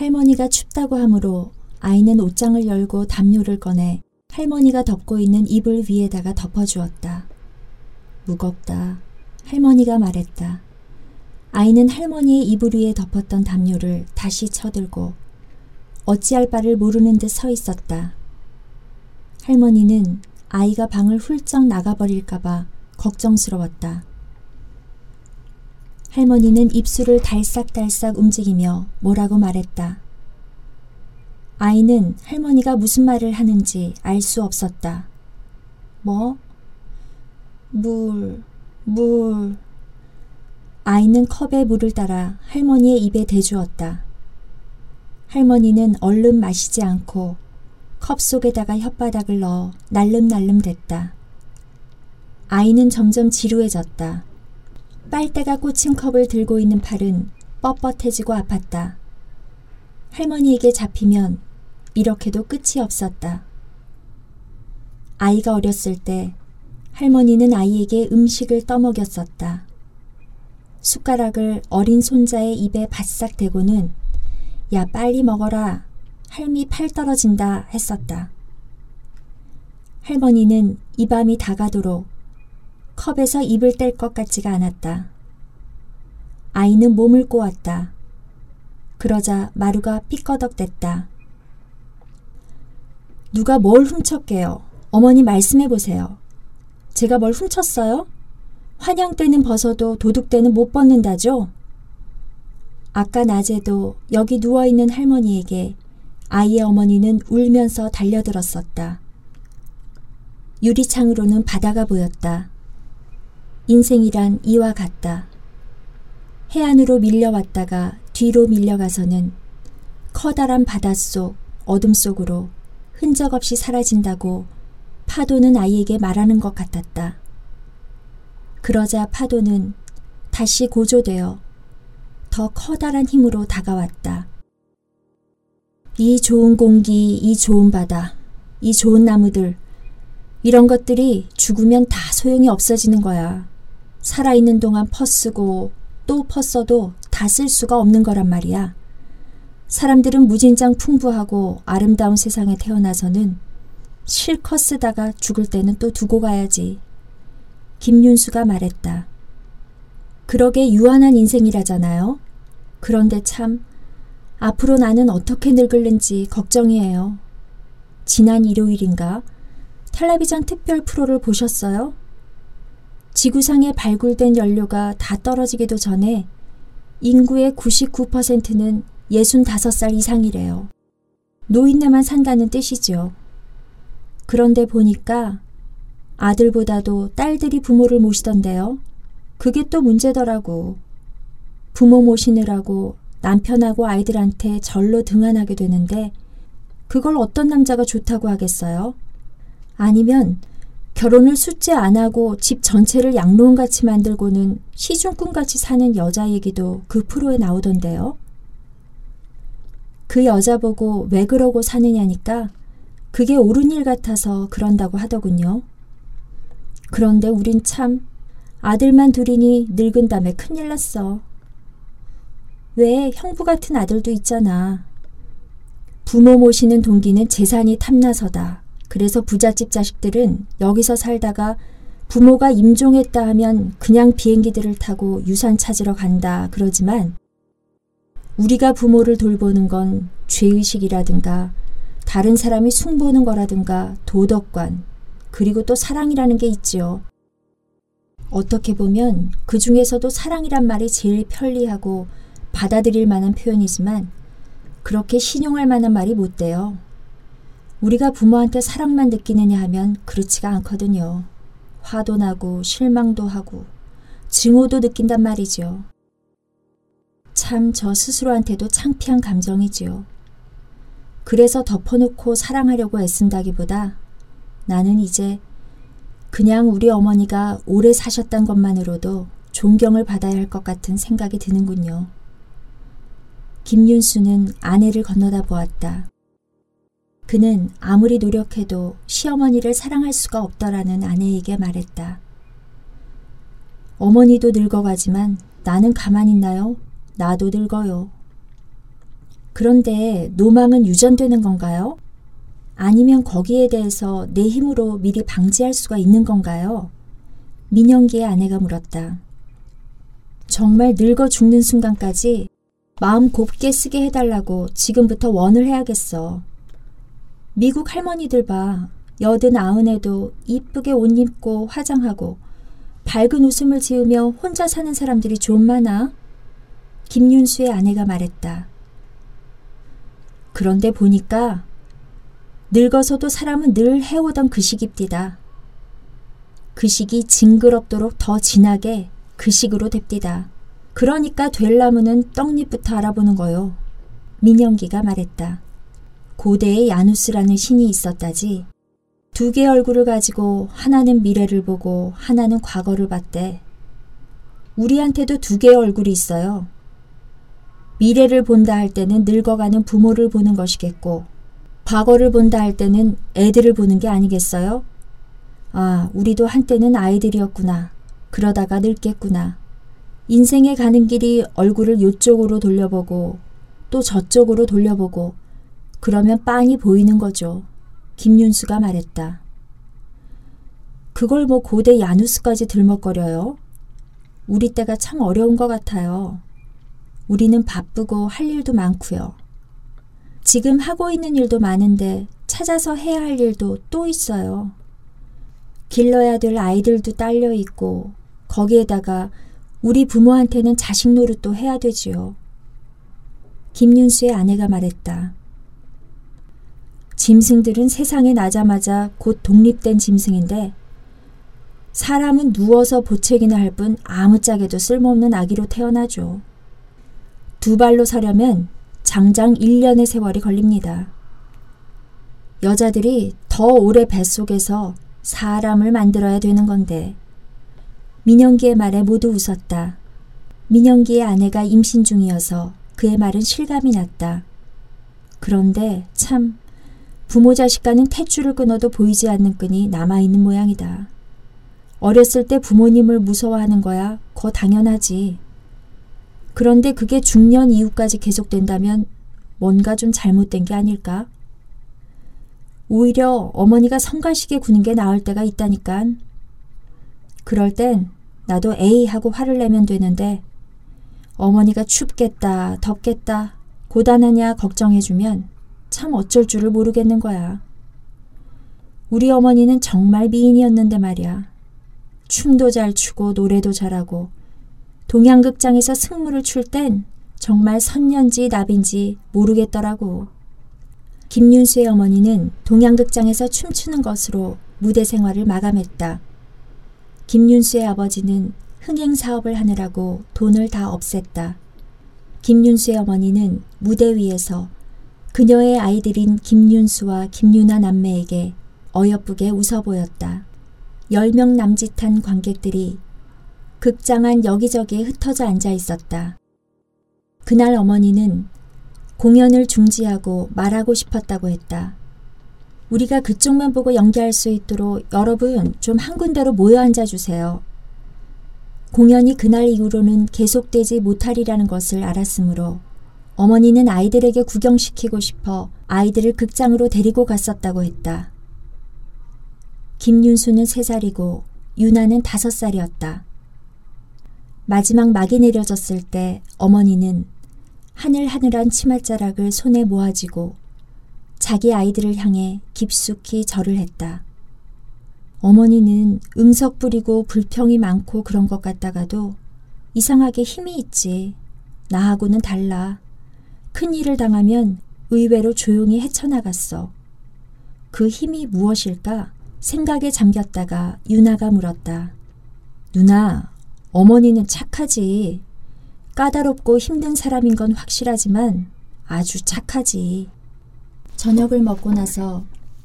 할머니가 춥다고 하므로 아이는 옷장을 열고 담요를 꺼내 할머니가 덮고 있는 이불 위에다가 덮어주었다. 무겁다. 할머니가 말했다. 아이는 할머니의 이불 위에 덮었던 담요를 다시 쳐들고 어찌할 바를 모르는 듯 서 있었다. 할머니는 아이가 방을 훌쩍 나가버릴까봐 걱정스러웠다. 할머니는 입술을 달싹달싹 움직이며 뭐라고 말했다. 아이는 할머니가 무슨 말을 하는지 알 수 없었다. 뭐? 물, 물. 아이는 컵에 물을 따라 할머니의 입에 대주었다. 할머니는 얼른 마시지 않고 컵 속에다가 혓바닥을 넣어 날름날름 댔다. 아이는 점점 지루해졌다. 빨대가 꽂힌 컵을 들고 있는 팔은 뻣뻣해지고 아팠다. 할머니에게 잡히면 이렇게도 끝이 없었다. 아이가 어렸을 때 할머니는 아이에게 음식을 떠먹였었다. 숟가락을 어린 손자의 입에 바싹 대고는 야 빨리 먹어라 할미 팔 떨어진다 했었다. 할머니는 이 밤이 다가도록 컵에서 입을 뗄 것 같지가 않았다. 아이는 몸을 꼬았다. 그러자 마루가 삐꺼덕댔다. 누가 뭘 훔쳤게요? 어머니 말씀해 보세요. 제가 뭘 훔쳤어요? 환양 때는 벗어도 도둑 때는 못 벗는다죠? 아까 낮에도 여기 누워있는 할머니에게 아이의 어머니는 울면서 달려들었었다. 유리창으로는 바다가 보였다. 인생이란 이와 같다. 해안으로 밀려왔다가 뒤로 밀려가서는 커다란 바닷속 어둠 속으로 흔적 없이 사라진다고 파도는 아이에게 말하는 것 같았다. 그러자 파도는 다시 고조되어 더 커다란 힘으로 다가왔다. 이 좋은 공기, 이 좋은 바다, 이 좋은 나무들, 이런 것들이 죽으면 다 소용이 없어지는 거야. 살아있는 동안 퍼쓰고 또 퍼써도 다 쓸 수가 없는 거란 말이야. 사람들은 무진장 풍부하고 아름다운 세상에 태어나서는 실컷 쓰다가 죽을 때는 또 두고 가야지. 김윤수가 말했다. 그러게 유한한 인생이라잖아요. 그런데 참, 앞으로 나는 어떻게 늙을는지 걱정이에요. 지난 일요일인가 텔레비전 특별 프로를 보셨어요? 지구상에 발굴된 연료가 다 떨어지기도 전에 인구의 99%는 65살 이상이래요. 노인네만 산다는 뜻이죠. 그런데 보니까 아들보다도 딸들이 부모를 모시던데요. 그게 또 문제더라고. 부모 모시느라고 남편하고 아이들한테 절로 등한하게 되는데 그걸 어떤 남자가 좋다고 하겠어요? 아니면 결혼을 숫제 안 하고 집 전체를 양로원같이 만들고는 시중꾼같이 사는 여자 얘기도 그 프로에 나오던데요. 그 여자 보고 왜 그러고 사느냐니까 그게 옳은 일 같아서 그런다고 하더군요. 그런데 우린 참 아들만 둘이니 늙은 다음에 큰일 났어. 왜 형부 같은 아들도 있잖아. 부모 모시는 동기는 재산이 탐나서다. 그래서 부잣집 자식들은 여기서 살다가 부모가 임종했다 하면 그냥 비행기들을 타고 유산 찾으러 간다 그러지만 우리가 부모를 돌보는 건 죄의식이라든가 다른 사람이 숭보는 거라든가 도덕관 그리고 또 사랑이라는 게 있지요. 어떻게 보면 그 중에서도 사랑이란 말이 제일 편리하고 받아들일 만한 표현이지만 그렇게 신용할 만한 말이 못 돼요. 우리가 부모한테 사랑만 느끼느냐 하면 그렇지가 않거든요. 화도 나고 실망도 하고 증오도 느낀단 말이죠. 참저 스스로한테도 창피한 감정이지요. 그래서 덮어놓고 사랑하려고 애쓴다기보다 나는 이제 그냥 우리 어머니가 오래 사셨단 것만으로도 존경을 받아야 할 것 같은 생각이 드는군요. 김윤수는 아내를 건너다 보았다. 그는 아무리 노력해도 시어머니를 사랑할 수가 없더라는 아내에게 말했다. 어머니도 늙어가지만 나는 가만히 있나요? 나도 늙어요. 그런데 노망은 유전되는 건가요? 아니면 거기에 대해서 내 힘으로 미리 방지할 수가 있는 건가요? 민영기의 아내가 물었다. 정말 늙어 죽는 순간까지 마음 곱게 쓰게 해달라고 지금부터 원을 해야겠어. 미국 할머니들 봐. 여든 아흔에도 이쁘게 옷 입고 화장하고 밝은 웃음을 지으며 혼자 사는 사람들이 좀 많아. 김윤수의 아내가 말했다. 그런데 보니까 늙어서도 사람은 늘 해오던 그 시기입디다. 그 시기 징그럽도록 더 진하게 그 식으로 됩디다. 그러니까 될 나무는 떡잎부터 알아보는 거요. 민영기가 말했다. 고대에 야누스라는 신이 있었다지. 두 개의 얼굴을 가지고 하나는 미래를 보고 하나는 과거를 봤대. 우리한테도 두 개의 얼굴이 있어요. 미래를 본다 할 때는 늙어가는 부모를 보는 것이겠고, 과거를 본다 할 때는 애들을 보는 게 아니겠어요? 아, 우리도 한때는 아이들이었구나. 그러다가 늙겠구나. 인생에 가는 길이 얼굴을 요쪽으로 돌려보고 또 저쪽으로 돌려보고 그러면 빤히 보이는 거죠. 김윤수가 말했다. 그걸 뭐 고대 야누스까지 들먹거려요? 우리 때가 참 어려운 것 같아요. 우리는 바쁘고 할 일도 많고요. 지금 하고 있는 일도 많은데 찾아서 해야 할 일도 또 있어요. 길러야 될 아이들도 딸려 있고 거기에다가 우리 부모한테는 자식 노릇도 해야 되지요. 김윤수의 아내가 말했다. 짐승들은 세상에 나자마자 곧 독립된 짐승인데 사람은 누워서 보채기나 할 뿐 아무짝에도 쓸모없는 아기로 태어나죠. 두 발로 서려면 장장 1년의 세월이 걸립니다. 여자들이 더 오래 뱃속에서 사람을 만들어야 되는 건데 민영기의 말에 모두 웃었다. 민영기의 아내가 임신 중이어서 그의 말은 실감이 났다. 그런데 참 부모 자식과는 탯줄을 끊어도 보이지 않는 끈이 남아있는 모양이다. 어렸을 때 부모님을 무서워하는 거야 거 당연하지. 그런데 그게 중년 이후까지 계속된다면 뭔가 좀 잘못된 게 아닐까? 오히려 어머니가 성가시게 구는 게 나을 때가 있다니깐. 그럴 땐 나도 에이 하고 화를 내면 되는데 어머니가 춥겠다, 덥겠다, 고단하냐 걱정해주면 참 어쩔 줄을 모르겠는 거야. 우리 어머니는 정말 미인이었는데 말이야. 춤도 잘 추고 노래도 잘하고 동양극장에서 승무를 출 땐 정말 선년지 나빈지 모르겠더라고. 김윤수의 어머니는 동양극장에서 춤추는 것으로 무대 생활을 마감했다. 김윤수의 아버지는 흥행 사업을 하느라고 돈을 다 없앴다. 김윤수의 어머니는 무대 위에서 그녀의 아이들인 김윤수와 김유나 남매에게 어여쁘게 웃어 보였다. 열 명 남짓한 관객들이 극장 안 여기저기에 흩어져 앉아 있었다. 그날 어머니는 공연을 중지하고 말하고 싶었다고 했다. 우리가 그쪽만 보고 연기할 수 있도록 여러분 좀 한 군데로 모여 앉아 주세요. 공연이 그날 이후로는 계속되지 못하리라는 것을 알았으므로 어머니는 아이들에게 구경시키고 싶어 아이들을 극장으로 데리고 갔었다고 했다. 김윤수는 세살이고 유나는 다섯 살이었다. 마지막 막이 내려졌을 때 어머니는 하늘하늘한 치맛자락을 손에 모아지고 자기 아이들을 향해 깊숙이 절을 했다. 어머니는 응석 부리고 불평이 많고 그런 것 같다가도 이상하게 힘이 있지. 나하고는 달라. 큰 일을 당하면 의외로 조용히 헤쳐나갔어. 그 힘이 무엇일까? 생각에 잠겼다가 유나가 물었다. 누나, 어머니는 착하지. 까다롭고 힘든 사람인 건 확실하지만 아주 착하지. 저녁을 먹고 나서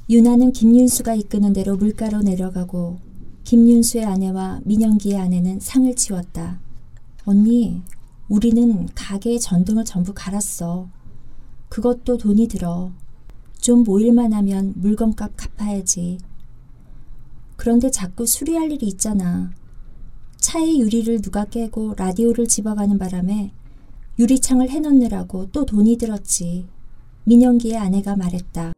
유나는 김윤수가 이끄는 대로 물가로 내려가고 김윤수의 아내와 민영기의 아내는 상을 치웠다. 언니, 우리는 가게의 전등을 전부 갈았어. 그것도 돈이 들어. 좀 모일만 하면 물건값 갚아야지. 그런데 자꾸 수리할 일이 있잖아. 차의 유리를 누가 깨고 라디오를 집어가는 바람에 유리창을 해놓느라고 또 돈이 들었지. 민영기의 아내가 말했다.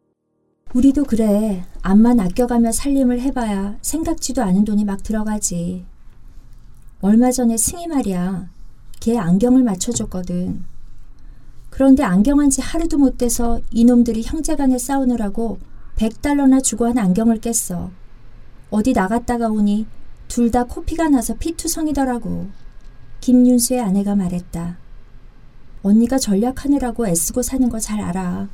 우리도 그래. 암만 아껴가며 살림을 해봐야 생각지도 않은 돈이 막 들어가지. 얼마 전에 승희 말이야. 걔 안경을 맞춰줬거든. 그런데 안경한 지 하루도 못 돼서 이놈들이 형제간에 싸우느라고 100달러나 주고 한 안경을 깼어. 어디 나갔다가 오니 둘 다 코피가 나서 피투성이더라고. 김윤수의 아내가 말했다. 언니가 전략하느라고 애쓰고 사는 거 잘 알아.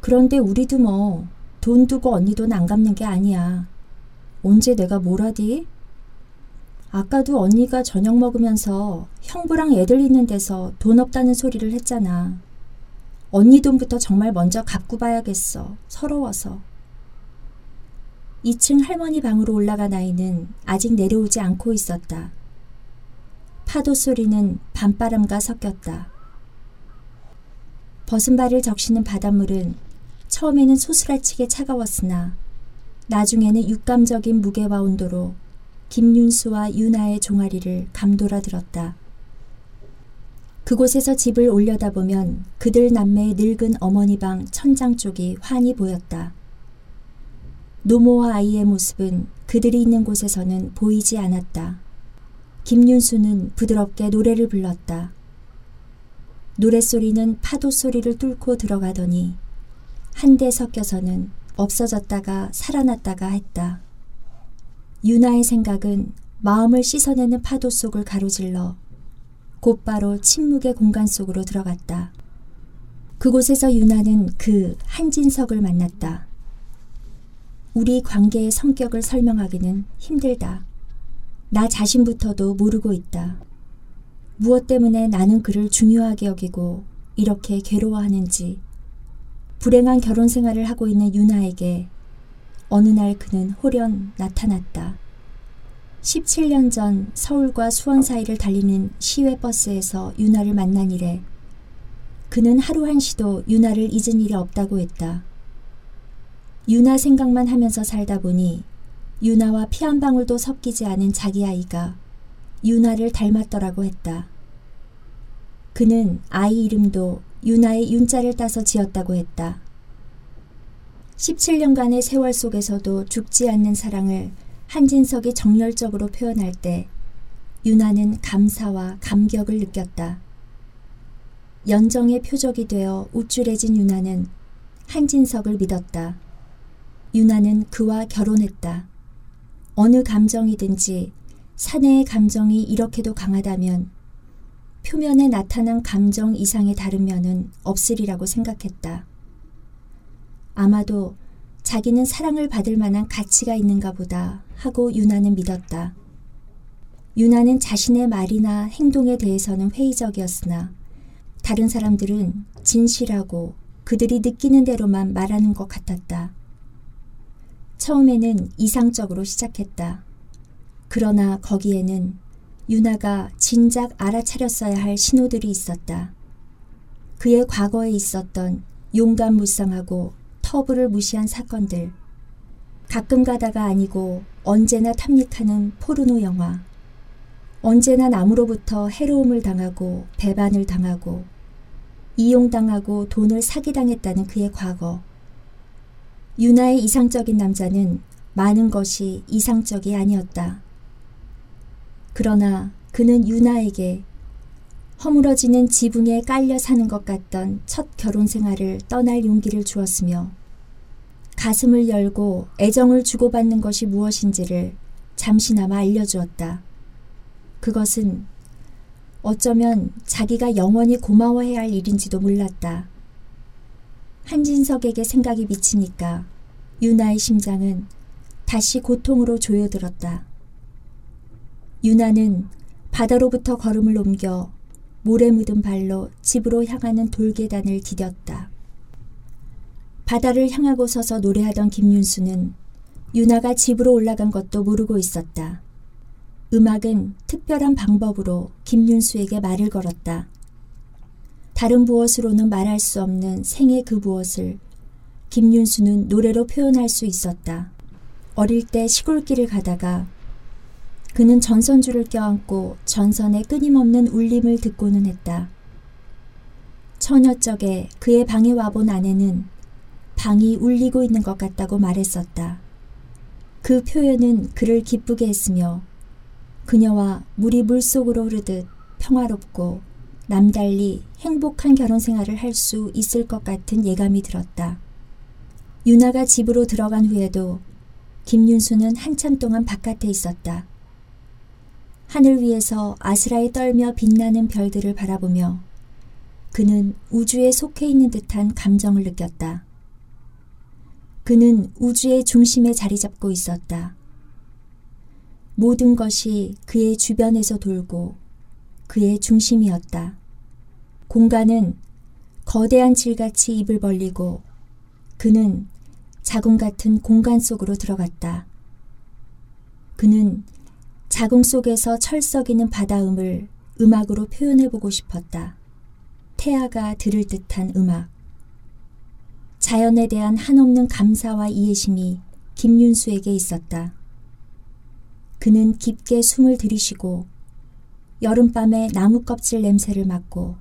그런데 우리도 뭐 돈 두고 언니 돈 안 갚는 게 아니야. 언제 내가 뭘 하디? 아까도 언니가 저녁 먹으면서 형부랑 애들 있는 데서 돈 없다는 소리를 했잖아. 언니 돈부터 정말 먼저 갚고 봐야겠어. 서러워서. 2층 할머니 방으로 올라간 아이는 아직 내려오지 않고 있었다. 파도 소리는 밤바람과 섞였다. 벗은 발을 적시는 바닷물은 처음에는 소스라치게 차가웠으나 나중에는 육감적인 무게와 온도로 김윤수와 유나의 종아리를 감돌아 들었다. 그곳에서 집을 올려다보면 그들 남매의 늙은 어머니 방 천장 쪽이 환히 보였다. 노모와 아이의 모습은 그들이 있는 곳에서는 보이지 않았다. 김윤수는 부드럽게 노래를 불렀다. 노랫소리는 파도 소리를 뚫고 들어가더니 한데 섞여서는 없어졌다가 살아났다가 했다. 유나의 생각은 마음을 씻어내는 파도 속을 가로질러 곧바로 침묵의 공간 속으로 들어갔다. 그곳에서 유나는 그 한진석을 만났다. 우리 관계의 성격을 설명하기는 힘들다. 나 자신부터도 모르고 있다. 무엇 때문에 나는 그를 중요하게 여기고 이렇게 괴로워하는지 불행한 결혼 생활을 하고 있는 유나에게 어느 날 그는 홀연 나타났다. 17년 전 서울과 수원 사이를 달리는 시외버스에서 유나를 만난 이래 그는 하루 한시도 유나를 잊은 일이 없다고 했다. 유나 생각만 하면서 살다 보니 유나와 피 한 방울도 섞이지 않은 자기 아이가 유나를 닮았더라고 했다. 그는 아이 이름도 유나의 윤자를 따서 지었다고 했다. 17년간의 세월 속에서도 죽지 않는 사랑을 한진석이 정열적으로 표현할 때 유나는 감사와 감격을 느꼈다. 연정의 표적이 되어 우쭐해진 유나는 한진석을 믿었다. 유나는 그와 결혼했다. 어느 감정이든지 사내의 감정이 이렇게도 강하다면 표면에 나타난 감정 이상의 다른 면은 없으리라고 생각했다. 아마도 자기는 사랑을 받을 만한 가치가 있는가 보다 하고 유나는 믿었다. 유나는 자신의 말이나 행동에 대해서는 회의적이었으나 다른 사람들은 진실하고 그들이 느끼는 대로만 말하는 것 같았다. 처음에는 이상적으로 시작했다. 그러나 거기에는 유나가 진작 알아차렸어야 할 신호들이 있었다. 그의 과거에 있었던 용감 무쌍하고 터부를 무시한 사건들, 가끔 가다가 아니고 언제나 탐닉하는 포르노 영화, 언제나 남으로부터 해로움을 당하고 배반을 당하고 이용당하고 돈을 사기당했다는 그의 과거, 유나의 이상적인 남자는 많은 것이 이상적이 아니었다. 그러나 그는 유나에게 허물어지는 지붕에 깔려 사는 것 같던 첫 결혼 생활을 떠날 용기를 주었으며 가슴을 열고 애정을 주고받는 것이 무엇인지를 잠시나마 알려주었다. 그것은 어쩌면 자기가 영원히 고마워해야 할 일인지도 몰랐다. 한진석에게 생각이 미치니까 유나의 심장은 다시 고통으로 조여들었다. 유나는 바다로부터 걸음을 옮겨 모래 묻은 발로 집으로 향하는 돌계단을 디뎠다. 바다를 향하고 서서 노래하던 김윤수는 유나가 집으로 올라간 것도 모르고 있었다. 음악은 특별한 방법으로 김윤수에게 말을 걸었다. 다른 무엇으로는 말할 수 없는 생의 그 무엇을 김윤수는 노래로 표현할 수 있었다. 어릴 때 시골길을 가다가 그는 전선줄을 껴안고 전선의 끊임없는 울림을 듣고는 했다. 처녀적에 그의 방에 와본 아내는 방이 울리고 있는 것 같다고 말했었다. 그 표현은 그를 기쁘게 했으며 그녀와 물이 물속으로 흐르듯 평화롭고 남달리 행복한 결혼 생활을 할 수 있을 것 같은 예감이 들었다. 유나가 집으로 들어간 후에도 김윤수는 한참 동안 바깥에 있었다. 하늘 위에서 아스라에 떨며 빛나는 별들을 바라보며 그는 우주에 속해 있는 듯한 감정을 느꼈다. 그는 우주의 중심에 자리 잡고 있었다. 모든 것이 그의 주변에서 돌고 그의 중심이었다. 공간은 거대한 질같이 입을 벌리고 그는 자궁 같은 공간 속으로 들어갔다. 그는 자궁 속에서 철썩이는 바다음을 음악으로 표현해보고 싶었다. 태아가 들을 듯한 음악. 자연에 대한 한없는 감사와 이해심이 김윤수에게 있었다. 그는 깊게 숨을 들이쉬고 여름밤의 나무 껍질 냄새를 맡고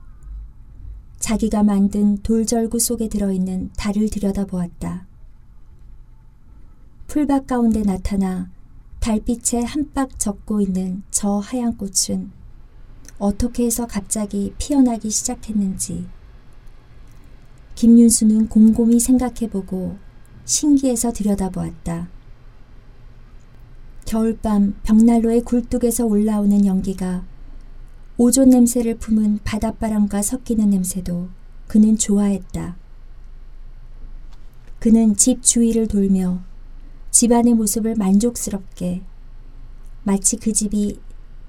자기가 만든 돌절구 속에 들어있는 달을 들여다보았다. 풀밭 가운데 나타나 달빛에 한박 젖고 있는 저 하얀 꽃은 어떻게 해서 갑자기 피어나기 시작했는지 김윤수는 곰곰이 생각해보고 신기해서 들여다보았다. 겨울밤 벽난로의 굴뚝에서 올라오는 연기가 오존 냄새를 품은 바닷바람과 섞이는 냄새도 그는 좋아했다. 그는 집 주위를 돌며 집안의 모습을 만족스럽게 마치 그 집이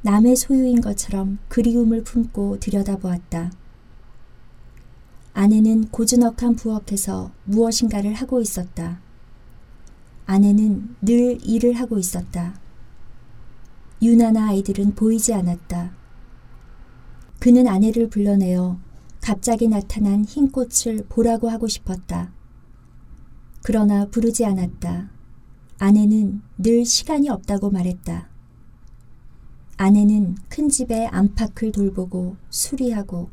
남의 소유인 것처럼 그리움을 품고 들여다보았다. 아내는 고즈넉한 부엌에서 무엇인가를 하고 있었다. 아내는 늘 일을 하고 있었다. 유나나 아이들은 보이지 않았다. 그는 아내를 불러내어 갑자기 나타난 흰 꽃을 보라고 하고 싶었다. 그러나 부르지 않았다. 아내는 늘 시간이 없다고 말했다. 아내는 큰 집의 안팎을 돌보고 수리하고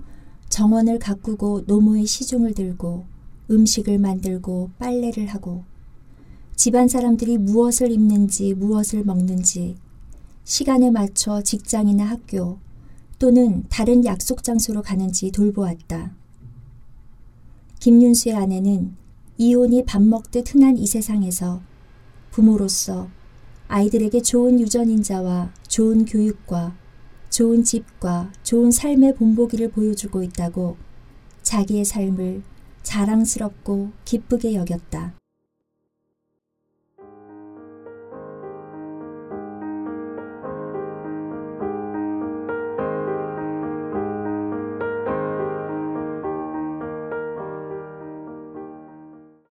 정원을 가꾸고 노모의 시중을 들고 음식을 만들고 빨래를 하고 집안 사람들이 무엇을 입는지 무엇을 먹는지 시간에 맞춰 직장이나 학교 또는 다른 약속 장소로 가는지 돌보았다. 김윤수의 아내는 이혼이 밥 먹듯 흔한 이 세상에서 부모로서 아이들에게 좋은 유전인자와 좋은 교육과 좋은 집과 좋은 삶의 본보기를 보여주고 있다고 자기의 삶을 자랑스럽고 기쁘게 여겼다.